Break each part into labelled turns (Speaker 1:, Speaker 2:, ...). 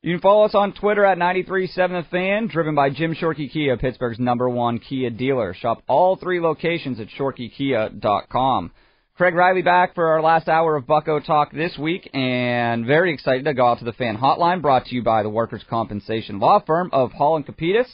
Speaker 1: You can follow us on Twitter at 937 The Fan, driven by Jim Shorkey Kia, Pittsburgh's number one Kia dealer. Shop all three locations at shorkeykia.com. Craig Riley back for our last hour of Bucko Talk this week, and very excited to go out to the fan hotline, brought to you by the Workers' Compensation Law Firm of Hall and Capitas.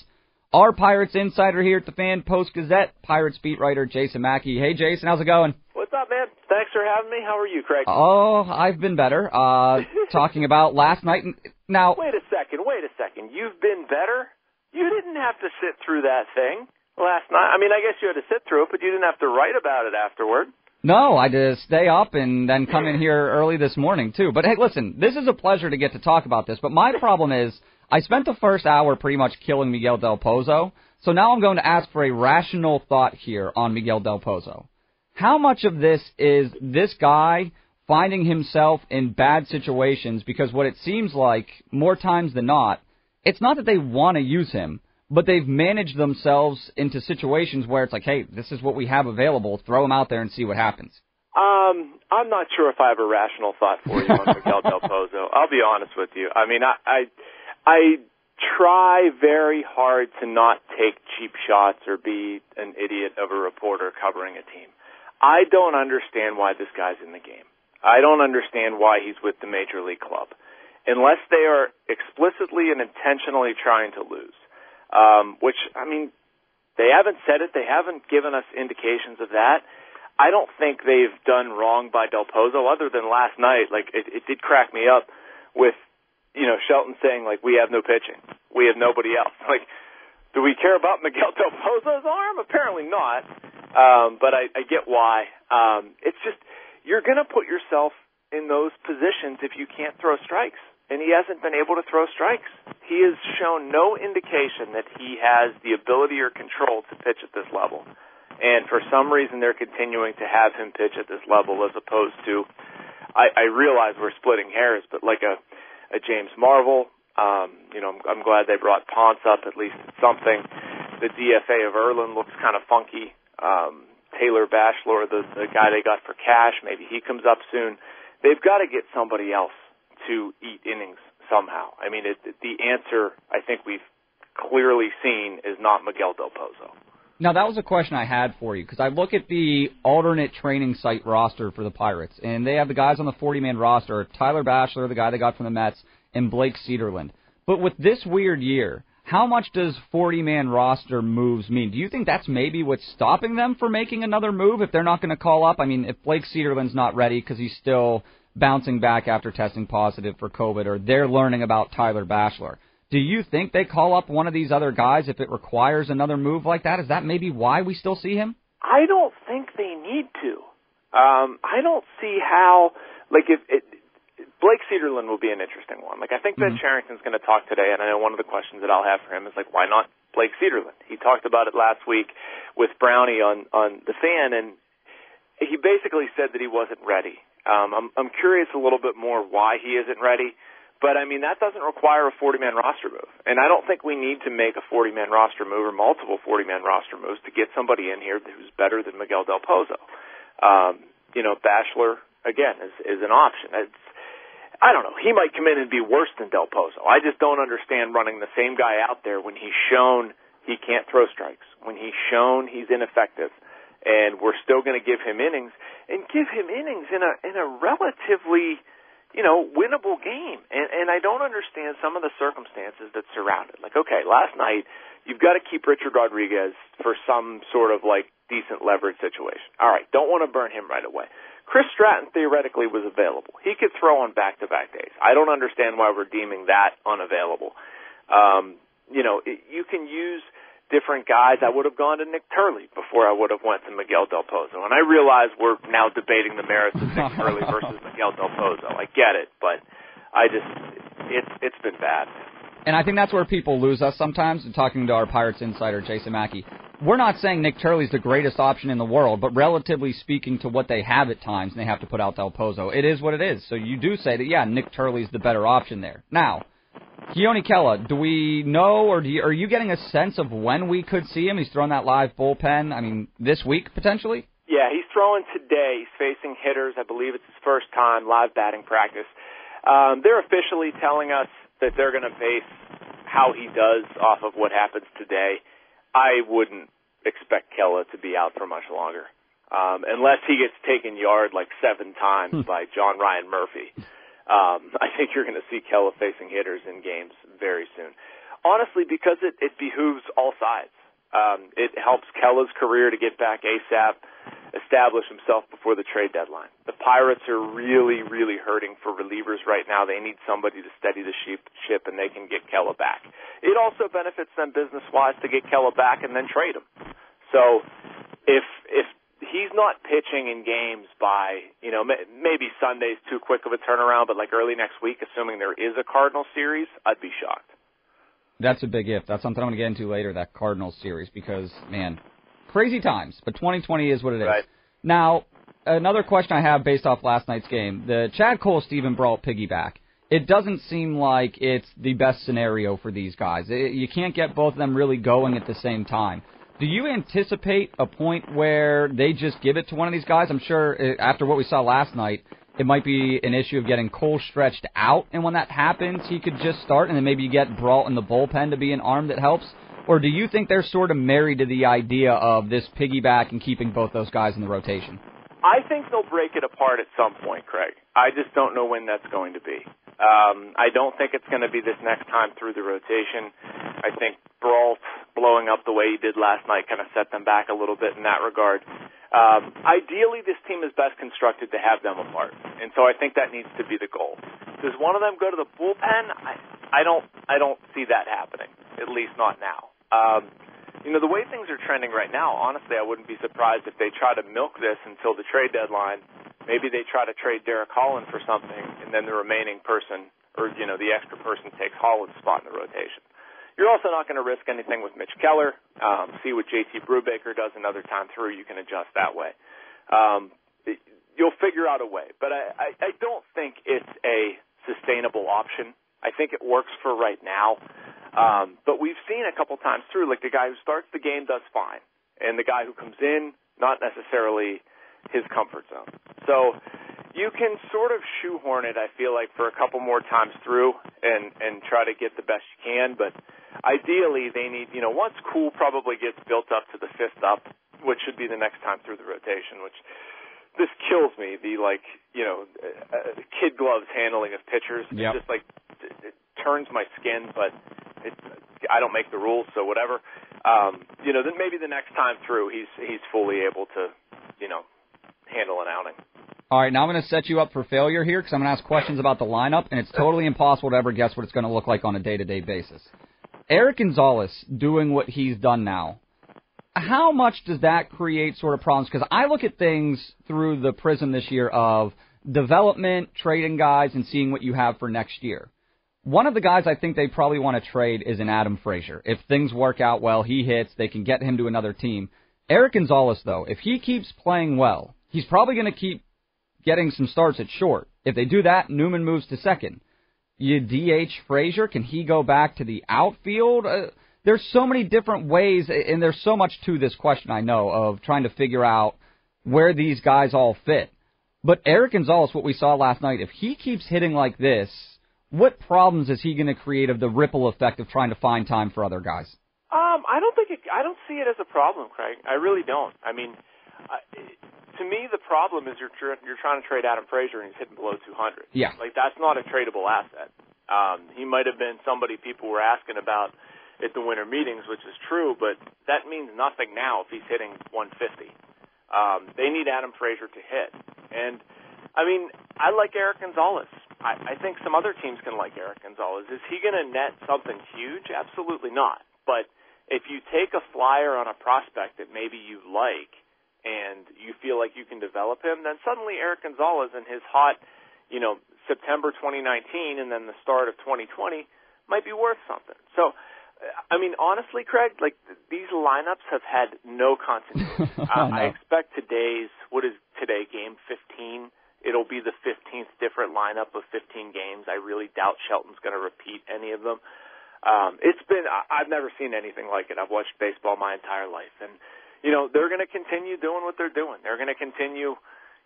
Speaker 1: Our Pirates insider here at the Fan Post Gazette, Pirates beat writer Jason Mackey. Hey, Jason, how's it going?
Speaker 2: What's up, man? Thanks for having me. How are you, Craig?
Speaker 1: Oh, I've been better. Uh, talking about last night. Now,
Speaker 2: wait a second. Wait a second. You've been better. You didn't have to sit through that thing last night. I mean, I guess you had to sit through it, but you didn't have to write about it afterward.
Speaker 1: No, I had to stay up and then come in here early this morning too. But hey, listen, this is a pleasure to get to talk about this. But my problem is, I spent the first hour pretty much killing Miguel Del Pozo. So now I'm going to ask for a rational thought here on Miguel Del Pozo. How much of this is this guy finding himself in bad situations because what it seems like more times than not, it's not that they want to use him, but they've managed themselves into situations where it's like, hey, this is what we have available. Throw him out there and see what happens.
Speaker 2: Um, I'm not sure if I have a rational thought for you on Miguel Del Pozo. I'll be honest with you. I mean, I, I, I try very hard to not take cheap shots or be an idiot of a reporter covering a team. I don't understand why this guy's in the game. I don't understand why he's with the major league club. Unless they are explicitly and intentionally trying to lose. Um, which, I mean, they haven't said it. They haven't given us indications of that. I don't think they've done wrong by Del Pozo other than last night. Like, it, it did crack me up with, you know, Shelton saying, like, we have no pitching. We have nobody else. Like, do we care about Miguel Del Pozo's arm? Apparently not. Um, but I, I get why. Um, it's just you're going to put yourself in those positions if you can't throw strikes, and he hasn't been able to throw strikes. He has shown no indication that he has the ability or control to pitch at this level. And for some reason, they're continuing to have him pitch at this level as opposed to, I, I realize we're splitting hairs, but like a, a James Marvel, um, you know, I'm, I'm glad they brought Ponce up, at least something. The DFA of Erlin looks kind of funky. Um, Taylor Bashlor, the, the guy they got for cash, maybe he comes up soon. They've got to get somebody else to eat innings somehow. I mean, it, the answer I think we've clearly seen is not Miguel Del Pozo.
Speaker 1: Now that was a question I had for you because I look at the alternate training site roster for the Pirates, and they have the guys on the 40-man roster: Tyler Bashlor, the guy they got from the Mets, and Blake Cederlind. But with this weird year, how much does 40 man roster moves mean? Do you think that's maybe what's stopping them from making another move if they're not going to call up? I mean, if Blake Cederlind's not ready because he's still bouncing back after testing positive for COVID, or they're learning about Tyler Bashlor. Do you think they call up one of these other guys if it requires another move like that? Is that maybe why we still see him?
Speaker 2: I don't think they need to. Um, I don't see how, like, if it, Blake Cederlind will be an interesting one. Like I think Ben mm-hmm. Cherington's going to talk today, and I know one of the questions that I'll have for him is like, why not Blake Cederlind? He talked about it last week with Brownie on on the fan, and he basically said that he wasn't ready. Um, I'm I'm curious a little bit more why he isn't ready. But I mean that doesn't require a 40-man roster move, and I don't think we need to make a 40-man roster move or multiple 40-man roster moves to get somebody in here who's better than Miguel Del Pozo. Um, you know, Bashlor again is is an option. It's I don't know. He might come in and be worse than Del Pozo. I just don't understand running the same guy out there when he's shown he can't throw strikes, when he's shown he's ineffective, and we're still going to give him innings and give him innings in a in a relatively you know, winnable game. And, and I don't understand some of the circumstances that surround it. Like, okay, last night, you've got to keep Richard Rodriguez for some sort of like decent leverage situation. All right, don't want to burn him right away. Chris Stratton theoretically was available. He could throw on back-to-back days. I don't understand why we're deeming that unavailable. Um, you know, it, you can use different guys. I would have gone to Nick Turley before I would have went to Miguel Del Pozo. And I realize we're now debating the merits of Nick Turley versus Miguel Del Pozo. I get it, but I just it's it's been bad.
Speaker 1: And I think that's where people lose us sometimes. In talking to our Pirates insider Jason Mackey, we're not saying Nick Turley's the greatest option in the world, but relatively speaking to what they have at times, and they have to put out Del Pozo, it is what it is. So you do say that, yeah, Nick Turley's the better option there. Now, Keone Kela, do we know, or do you, are you getting a sense of when we could see him? He's throwing that live bullpen. I mean, this week potentially.
Speaker 2: Yeah, he's throwing today. He's facing hitters. I believe it's his first time live batting practice. Um, they're officially telling us that they're going to base how he does off of what happens today. I wouldn't expect Kela to be out for much longer, um, unless he gets taken yard like seven times hmm. by John Ryan Murphy. Um, I think you're going to see Kela facing hitters in games very soon. Honestly, because it, it behooves all sides. Um, it helps Kela's career to get back ASAP, establish himself before the trade deadline. The Pirates are really, really hurting for relievers right now. They need somebody to steady the ship, and they can get Kela back. It also benefits them business-wise to get Kela back and then trade him. So, if if he's not pitching in games by, you know, maybe Sunday's too quick of a turnaround, but like early next week, assuming there is a Cardinal series, I'd be shocked.
Speaker 1: That's a big if. That's something I'm going to get into later, that Cardinals series, because, man, crazy times, but 2020 is what it is.
Speaker 2: Right.
Speaker 1: Now, another question I have based off last night's game the Chad Kuhl Steven Brault piggyback. It doesn't seem like it's the best scenario for these guys. It, you can't get both of them really going at the same time. Do you anticipate a point where they just give it to one of these guys? I'm sure uh, after what we saw last night, it might be an issue of getting Kuhl stretched out, and when that happens, he could just start, and then maybe you get Brault in the bullpen to be an arm that helps. Or do you think they're sort of married to the idea of this piggyback and keeping both those guys in the rotation?
Speaker 2: I think they'll break it apart at some point, Craig. I just don't know when that's going to be. Um, I don't think it's going to be this next time through the rotation. I think Brault blowing up the way he did last night kind of set them back a little bit in that regard. Um, ideally, this team is best constructed to have them apart, and so I think that needs to be the goal. Does one of them go to the bullpen? I, I don't. I don't see that happening. At least not now. Um, you know, the way things are trending right now, honestly, I wouldn't be surprised if they try to milk this until the trade deadline. Maybe they try to trade Derek Holland for something, and then the remaining person, or you know, the extra person takes Holland's spot in the rotation. You're also not going to risk anything with Mitch Keller. Um, see what JT Brubaker does another time through. You can adjust that way. Um, it, you'll figure out a way, but I, I, I don't think it's a sustainable option. I think it works for right now. Um, but we've seen a couple times through, like the guy who starts the game does fine, and the guy who comes in, not necessarily his comfort zone. So you can sort of shoehorn it, I feel like, for a couple more times through and, and try to get the best you can, but ideally they need, you know, once Kuhl probably gets built up to the fifth up, which should be the next time through the rotation, which this kills me. The like, you know, uh, kid gloves handling of pitchers.
Speaker 1: Yep.
Speaker 2: It just like it, it turns my skin, but it, I don't make the rules, so whatever. Um, you know, then maybe the next time through, he's he's fully able to, you know, handle an outing.
Speaker 1: All right, now I'm going to set you up for failure here because I'm going to ask questions about the lineup, and it's totally impossible to ever guess what it's going to look like on a day-to-day basis. Erik Gonzalez doing what he's done now, how much does that create sort of problems? Because I look at things through the prism this year of development, trading guys, and seeing what you have for next year. One of the guys I think they probably want to trade is an Adam Frazier. If things work out well, he hits, they can get him to another team. Erik Gonzalez, though, if he keeps playing well, he's probably going to keep getting some starts at short. If they do that, Newman moves to second you DH Frazier? Can he go back to the outfield? Uh, there's so many different ways, and there's so much to this question, I know, of trying to figure out where these guys all fit. But Erik Gonzalez, what we saw last night, if he keeps hitting like this, what problems is he going to create of the ripple effect of trying to find time for other guys?
Speaker 2: Um, I don't think it, I don't see it as a problem, Craig. I really don't. I mean, to me, the problem is you're tr- you're trying to trade Adam Frazier and he's hitting below 200.
Speaker 1: Yeah.
Speaker 2: Like that's not a tradable asset. Um, he might have been somebody people were asking about at the winter meetings, which is true, but that means nothing now if he's hitting 150. Um, they need Adam Frazier to hit, and I mean, I like Erik Gonzalez. I, I think some other teams can like Erik Gonzalez. Is he going to net something huge? Absolutely not. But if you take a flyer on a prospect that maybe you like and you feel like you can develop him, then suddenly Erik Gonzalez and his hot, you know, September 2019 and then the start of 2020 might be worth something. So, I mean, honestly, Craig, like these lineups have had no continuity. uh, I expect today's what is today game 15. It'll be the 15th different lineup of 15 games. I really doubt Shelton's going to repeat any of them. Um, it's been I- I've never seen anything like it. I've watched baseball my entire life, and you know they're going to continue doing what they're doing. They're going to continue,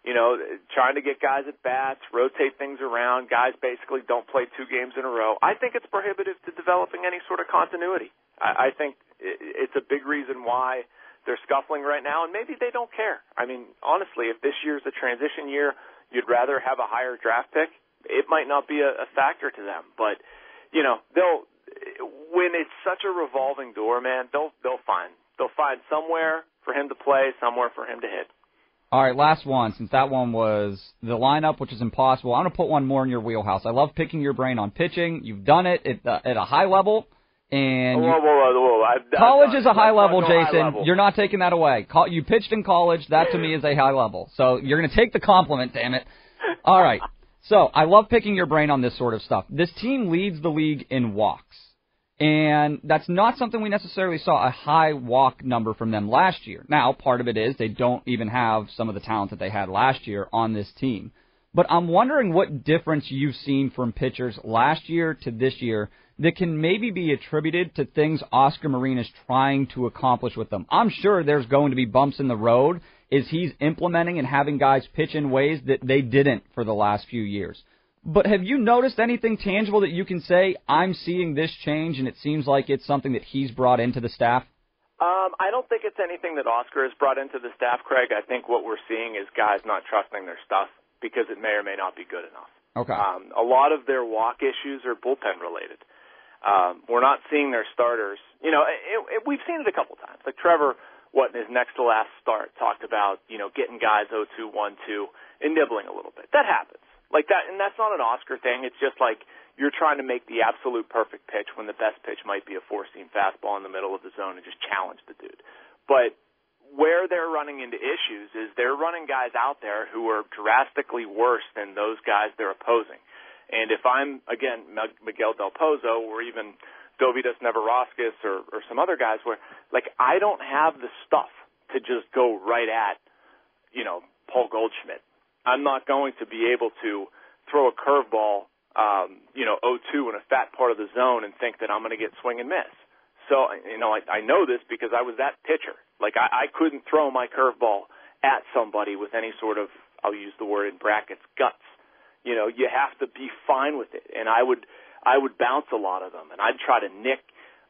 Speaker 2: you know, trying to get guys at bats, rotate things around. Guys basically don't play two games in a row. I think it's prohibitive to developing any sort of continuity. I, I think it's a big reason why they're scuffling right now, and maybe they don't care. I mean, honestly, if this year's a transition year, you'd rather have a higher draft pick. It might not be a, a factor to them, but you know they'll when it's such a revolving door, man. They'll they'll find they'll find somewhere for him to play, somewhere for him to hit.
Speaker 1: All right, last one. Since that one was the lineup, which is impossible, I'm going to put one more in your wheelhouse. I love picking your brain on pitching. You've done it at, uh, at a high level, and
Speaker 2: whoa, whoa, whoa, whoa! I've, I've
Speaker 1: college is a high level,
Speaker 2: go high
Speaker 1: Jason.
Speaker 2: level.
Speaker 1: You're not taking that away. You pitched in college. That to me is a high level. So you're going to take the compliment, damn it. All right. So I love picking your brain on this sort of stuff. This team leads the league in walks. And that's not something we necessarily saw a high walk number from them last year. Now, part of it is they don't even have some of the talent that they had last year on this team. But I'm wondering what difference you've seen from pitchers last year to this year that can maybe be attributed to things Oscar Marin is trying to accomplish with them. I'm sure there's going to be bumps in the road as he's implementing and having guys pitch in ways that they didn't for the last few years. But have you noticed anything tangible that you can say, I'm seeing this change and it seems like it's something that he's brought into the staff?
Speaker 2: Um, I don't think it's anything that Oscar has brought into the staff, Craig. I think what we're seeing is guys not trusting their stuff because it may or may not be good enough.
Speaker 1: Okay.
Speaker 2: Um, a lot of their walk issues are bullpen related. Um, we're not seeing their starters. You know, it, it, we've seen it a couple times. Like Trevor, what in his next to last start, talked about you know getting guys 0-2, 1-2, and nibbling a little bit. That happens. Like that, and that's not an Oscar thing. It's just like you're trying to make the absolute perfect pitch when the best pitch might be a four-seam fastball in the middle of the zone and just challenge the dude. But where they're running into issues is they're running guys out there who are drastically worse than those guys they're opposing. And if I'm again Miguel Del Pozo or even Dovydas Neverauskas or, or some other guys where like I don't have the stuff to just go right at you know Paul Goldschmidt. I'm not going to be able to throw a curveball um, you know 0-2 in a fat part of the zone and think that I'm going to get swing and miss. So you know I, I know this because I was that pitcher. Like I, I couldn't throw my curveball at somebody with any sort of I'll use the word in brackets guts. You know, you have to be fine with it. And I would I would bounce a lot of them and I'd try to nick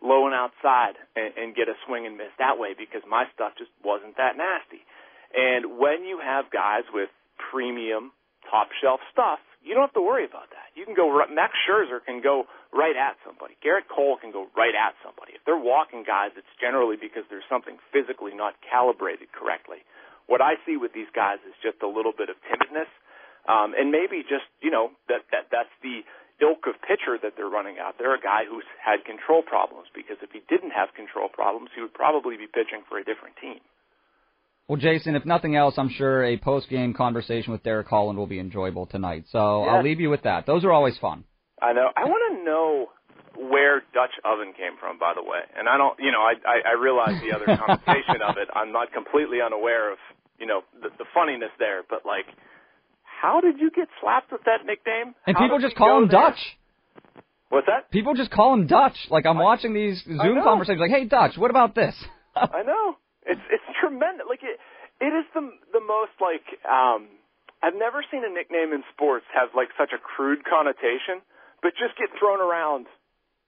Speaker 2: low and outside and, and get a swing and miss that way because my stuff just wasn't that nasty. And when you have guys with premium top shelf stuff, you don't have to worry about that. You can go Max Scherzer can go right at somebody. Gerrit Cole can go right at somebody. If they're walking guys, it's generally because there's something physically not calibrated correctly. What I see with these guys is just a little bit of timidness, um, and maybe just you know that that that's the ilk of pitcher that they're running out there. A guy who's had control problems because if he didn't have control problems, he would probably be pitching for a different team.
Speaker 1: Well, Jason, if nothing else, I'm sure a post-game conversation with Derek Holland will be enjoyable tonight. So
Speaker 2: Yeah.
Speaker 1: I'll leave you with that. Those are always fun.
Speaker 2: I know. I want to know where Dutch oven came from, by the way. And I don't, you know, I I, I realize the other connotation of it. I'm not completely unaware of, you know, the, the funniness there. But like, how did you get slapped with that nickname?
Speaker 1: And
Speaker 2: How
Speaker 1: people just call him
Speaker 2: there?
Speaker 1: Dutch.
Speaker 2: What's that?
Speaker 1: People just call him Dutch. Like I'm watching these Zoom conversations, like, "Hey, Dutch, what about this?"
Speaker 2: I know. It's it's tremendous. Like it it is the the most like um I've never seen a nickname in sports have like such a crude connotation, but just get thrown around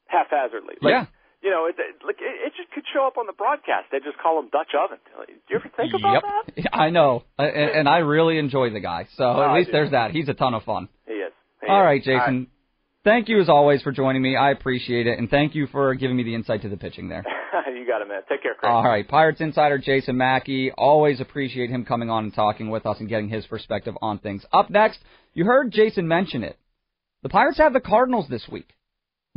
Speaker 2: haphazardly. Like,
Speaker 1: Yeah.
Speaker 2: you know, it, it, like it, it just could show up on the broadcast. They just call him Dutch Oven. Do you ever think about
Speaker 1: yep.
Speaker 2: that?
Speaker 1: I know, and, and I really enjoy the guy. So
Speaker 2: Oh,
Speaker 1: at least there's that. He's a ton of fun.
Speaker 2: He is. He
Speaker 1: All
Speaker 2: is.
Speaker 1: right, Jason. Thank you as always for joining me. I appreciate it, and thank you for giving me the insight to the pitching there.
Speaker 2: you got it, man. Take care, Chris.
Speaker 1: All right, Pirates insider Jason Mackey. Always appreciate him coming on and talking with us and getting his perspective on things. Up next, you heard Jason mention it. The Pirates have the Cardinals this week,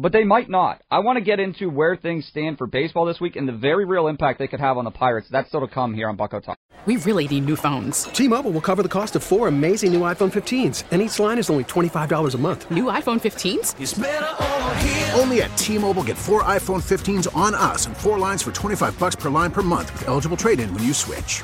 Speaker 1: but they might not. I want to get into where things stand for baseball this week and the very real impact they could have on the Pirates. That's still to come here on Bucko Talk.
Speaker 3: We really need new phones.
Speaker 4: T-Mobile will cover the cost of four amazing new iPhone 15s, and each line is only $25 a month.
Speaker 3: New iPhone 15s?
Speaker 5: Only at T-Mobile get four iPhone 15s on us and four lines for 25 bucks per line per month with eligible trade-in when you switch.